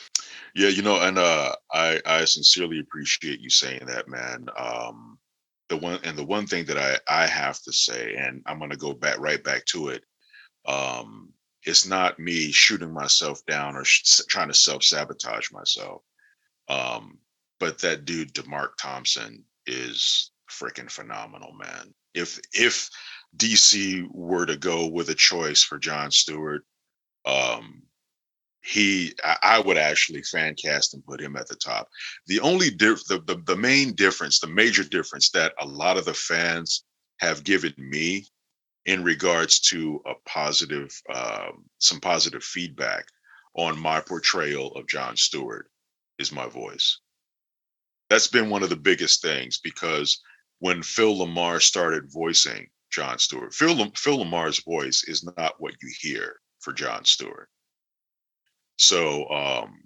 Yeah, you know, and uh, I I sincerely appreciate you saying that, man. Um, the one and the one thing that I I have to say, and I'm gonna go back right back to it um, it's not me shooting myself down or sh- trying to self sabotage myself. Um, but that dude, Demark Thompson, is freaking phenomenal, man. If if DC were to go with a choice for John Stewart, um, he I, I would actually fan cast and put him at the top. The only diff, the, the the main difference, the major difference that a lot of the fans have given me in regards to a positive, um, some positive feedback on my portrayal of John Stewart is my voice. That's been one of the biggest things because when Phil LaMarr started voicing John Stewart, Phil, Phil LaMarr's voice is not what you hear for John Stewart. So um,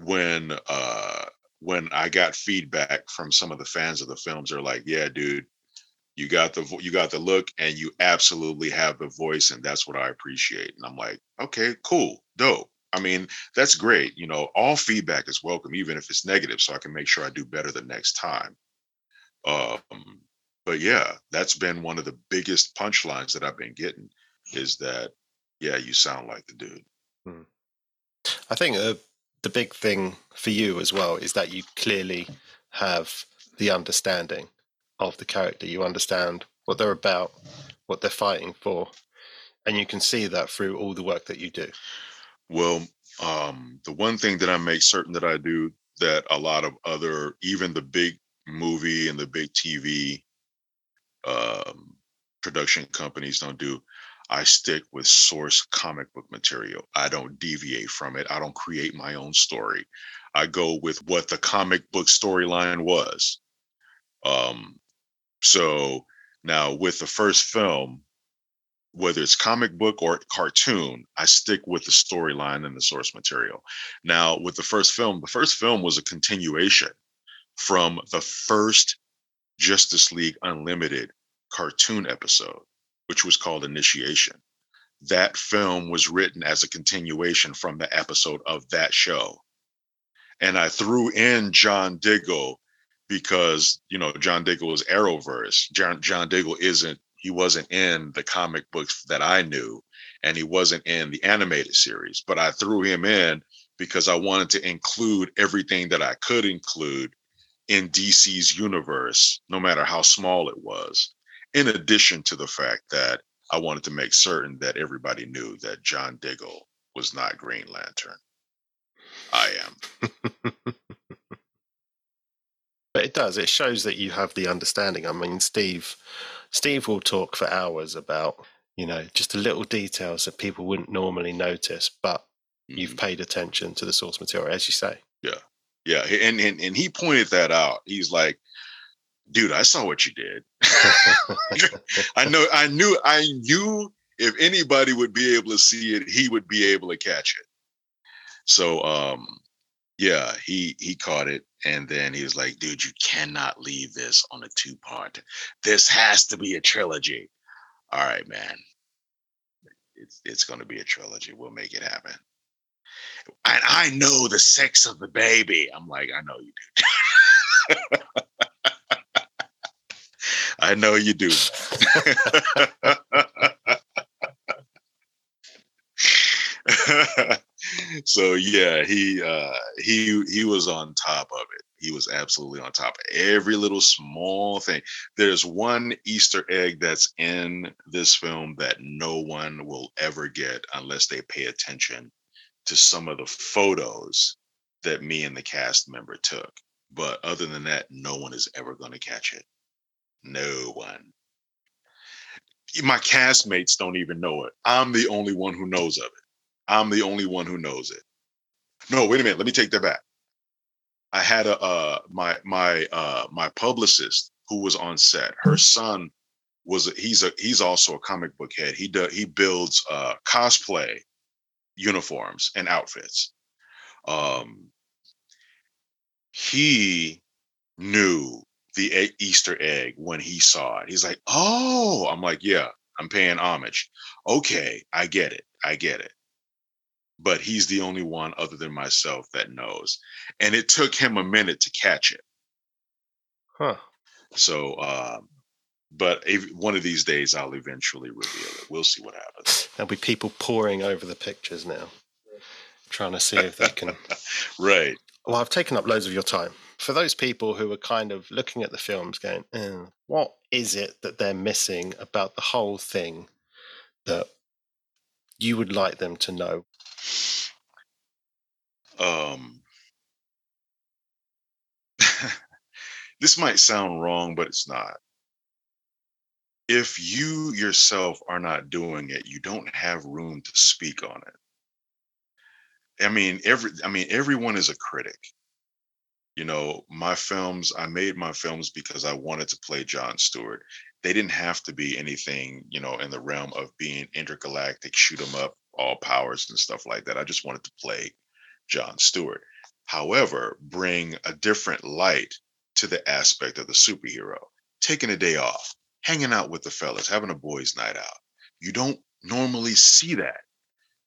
when uh, when I got feedback from some of the fans of the films, they're like, "Yeah, dude, you got the you got the look and you absolutely have the voice and that's what i appreciate and i'm like okay cool dope. I mean that's great you know all feedback is welcome even if it's negative so i can make sure i do better the next time. Um but yeah that's been one of the biggest punchlines that i've been getting is that yeah you sound like the dude. Hmm. i think uh, the big thing for you as well is that you clearly have the understanding of the character. You understand what they're about, what they're fighting for, and you can see that through all the work that you do. Well, um, the one thing that I make certain that I do that a lot of other, even the big movie and the big TV um, production companies don't do, I stick with source comic book material. I don't deviate from it. I don't create my own story. I go with what the comic book storyline was. Um, so now with the first film, whether it's comic book or cartoon, I stick with the storyline and the source material. Now, with the first film, the first film was a continuation from the first Justice League Unlimited cartoon episode, which was called Initiation. That film was written as a continuation from the episode of that show. And I threw in John Diggle because, you know, John Diggle is Arrowverse. John, John Diggle isn't he wasn't in the comic books that I knew, and he wasn't in the animated series. But I threw him in because I wanted to include everything that I could include in DC's universe, no matter how small it was. In addition to the fact that I wanted to make certain that everybody knew that John Diggle was not Green Lantern. I am. but it does. It shows that you have the understanding. I mean, Steve Steve will talk for hours about, you know, just the little details that people wouldn't normally notice, but mm-hmm. you've paid attention to the source material, as you say. Yeah. Yeah. And, and, and he pointed that out. He's like, dude, I saw what you did. I know, I knew, I knew if anybody would be able to see it, he would be able to catch it. So, um, yeah, he he caught it, and then he was like, "Dude, you cannot leave this on a two part. This has to be a trilogy." All right, man. It's it's going to be a trilogy. We'll make it happen. And I know the sex of the baby. I'm like, I know you do. I know you do. so yeah, he uh he he was on top of it. He was absolutely on top of every little small thing. There's one Easter egg that's in this film that no one will ever get unless they pay attention to some of the photos that me and the cast member took. But other than that, no one is ever going to catch it. No one. My castmates don't even know it. I'm the only one who knows of it. I'm the only one who knows it. No, wait a minute. Let me take that back. I had a uh, my my uh, my publicist who was on set. Her son was a, he's a he's also a comic book head. He does he builds uh, cosplay uniforms and outfits. Um, he knew the Easter egg when he saw it. He's like, "Oh," I'm like, "Yeah, I'm paying homage." Okay, I get it. I get it but he's the only one other than myself that knows. And it took him a minute to catch it. Huh. So, um, but if, one of these days I'll eventually reveal it. We'll see what happens. There'll be people poring over the pictures now, trying to see if they can. right. Well, I've taken up loads of your time. For those people who are kind of looking at the films going, eh, what is it that they're missing about the whole thing that you would like them to know? Um, this might sound wrong, but it's not. If you yourself are not doing it, you don't have room to speak on it. I mean, every I mean, everyone is a critic. You know, my films, I made my films because I wanted to play John Stewart. They didn't have to be anything, you know, in the realm of being intergalactic, shoot 'em up, all powers and stuff like that. I just wanted to play John Stewart. However, bring a different light to the aspect of the superhero. Taking a day off, hanging out with the fellas, having a boys' night out. You don't normally see that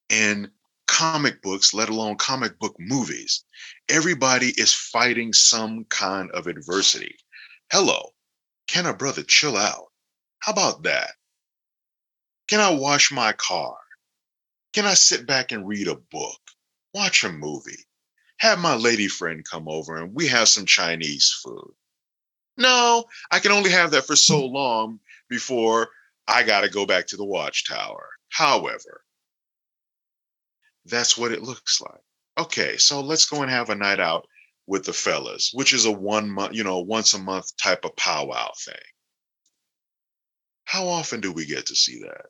in comic books, let alone comic book movies. Everybody is fighting some kind of adversity. Hello, can a brother chill out? How about that? Can I wash my car? Can I sit back and read a book, watch a movie, have my lady friend come over and we have some Chinese food? No, I can only have that for so hmm. long before I got to go back to the watchtower. However, that's what it looks like. Okay, so let's go and have a night out with the fellas, which is a one month, you know, once a month type of powwow thing. How often do we get to see that?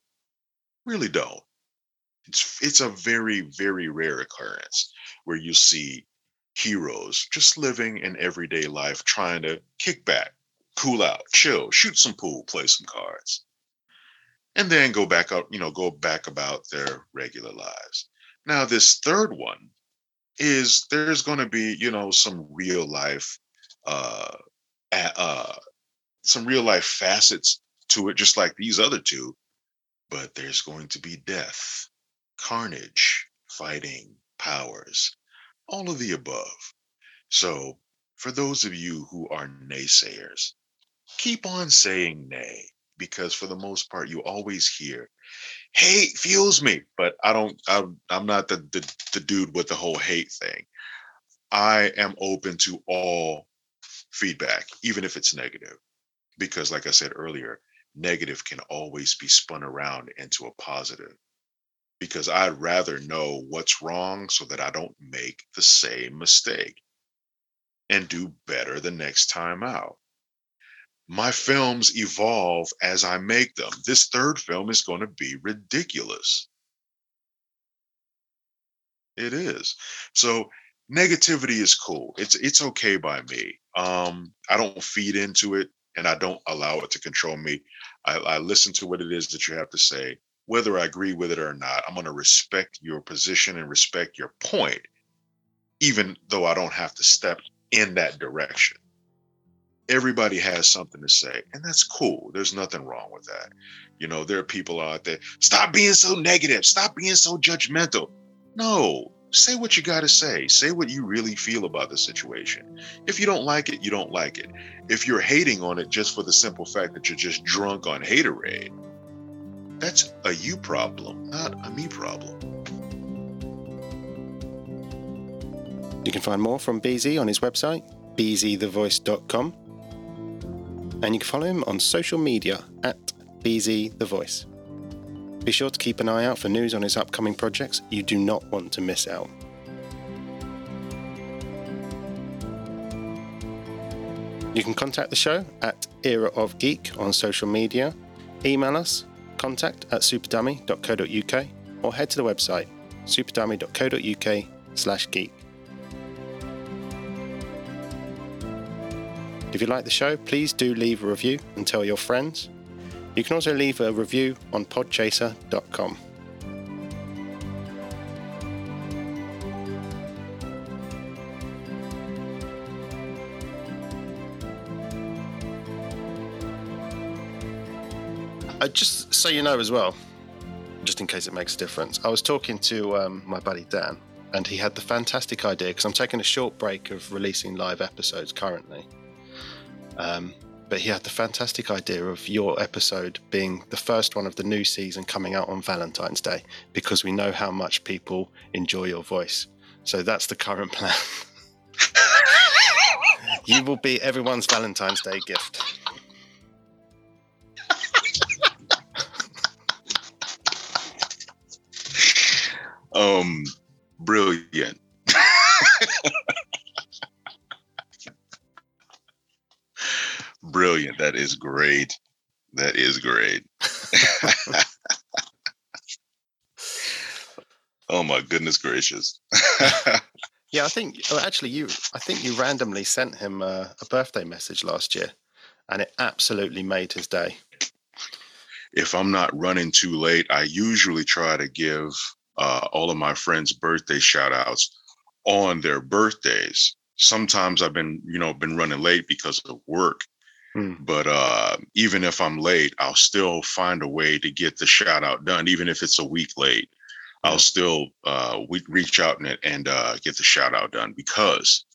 Really don't. It's it's a very very rare occurrence where you see heroes just living an everyday life trying to kick back, cool out, chill, shoot some pool, play some cards. And then go back up, you know, go back about their regular lives. Now this third one is there's going to be, you know, some real life uh uh some real life facets to it just like these other two, but there's going to be death, carnage, fighting, powers, all of the above. So, for those of you who are naysayers, keep on saying nay because for the most part you always hear hate fuels me. But i don't i'm, I'm not the, the the dude with the whole hate thing. I am open to all feedback even if it's negative because like i said earlier negative can always be spun around into a positive because I'd rather know what's wrong so that I don't make the same mistake and do better the next time out. My films evolve as I make them. This third film is going to be ridiculous. It is. So negativity is cool. It's it's okay by me. Um, I don't feed into it and I don't allow it to control me. I, I listen to what it is that you have to say whether I agree with it or not, I'm going to respect your position and respect your point, even though I don't have to step in that direction. Everybody has something to say, and that's cool. There's nothing wrong with that. You know, there are people out there, stop being so negative, stop being so judgmental. No, say what you got to say. Say what you really feel about the situation. If you don't like it, you don't like it. If you're hating on it just for the simple fact that you're just drunk on haterade, that's a you problem, not a me problem. You can find more from BZ on his website, bzthevoice.com. And you can follow him on social media at bzthevoice. Be sure to keep an eye out for news on his upcoming projects. You do not want to miss out. You can contact the show at Era of Geek on social media. Email us contact at superdummy.co.uk or head to the website superdummy.co.uk slash geek. If you like the show, please do leave a review and tell your friends. You can also leave a review on podchaser.com. Uh, just so you know as well, just in case it makes a difference, I was talking to um, my buddy Dan, and he had the fantastic idea because I'm taking a short break of releasing live episodes currently. Um, but he had the fantastic idea of your episode being the first one of the new season coming out on Valentine's Day because we know how much people enjoy your voice. So that's the current plan. you will be everyone's Valentine's Day gift. Um, brilliant. brilliant. That is great. That is great. oh my goodness gracious. yeah, I think oh, actually you I think you randomly sent him a, a birthday message last year and it absolutely made his day. If I'm not running too late, I usually try to give uh, all of my friends' birthday shout outs on their birthdays. Sometimes I've been, you know, been running late because of work. Hmm. But uh, even if I'm late, I'll still find a way to get the shout out done, even if it's a week late. I'll still uh, we reach out and, and uh, get the shout out done because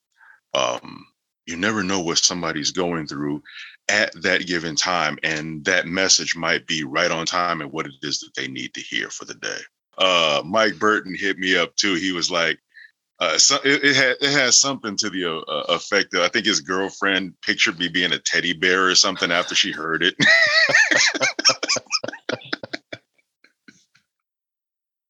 um, you never know what somebody's going through at that given time, and that message might be right on time and what it is that they need to hear for the day uh, Mike Burton hit me up too. He was like, Uh, so it, it had it has something to the uh, effect of I think his girlfriend pictured me being a teddy bear or something after she heard it.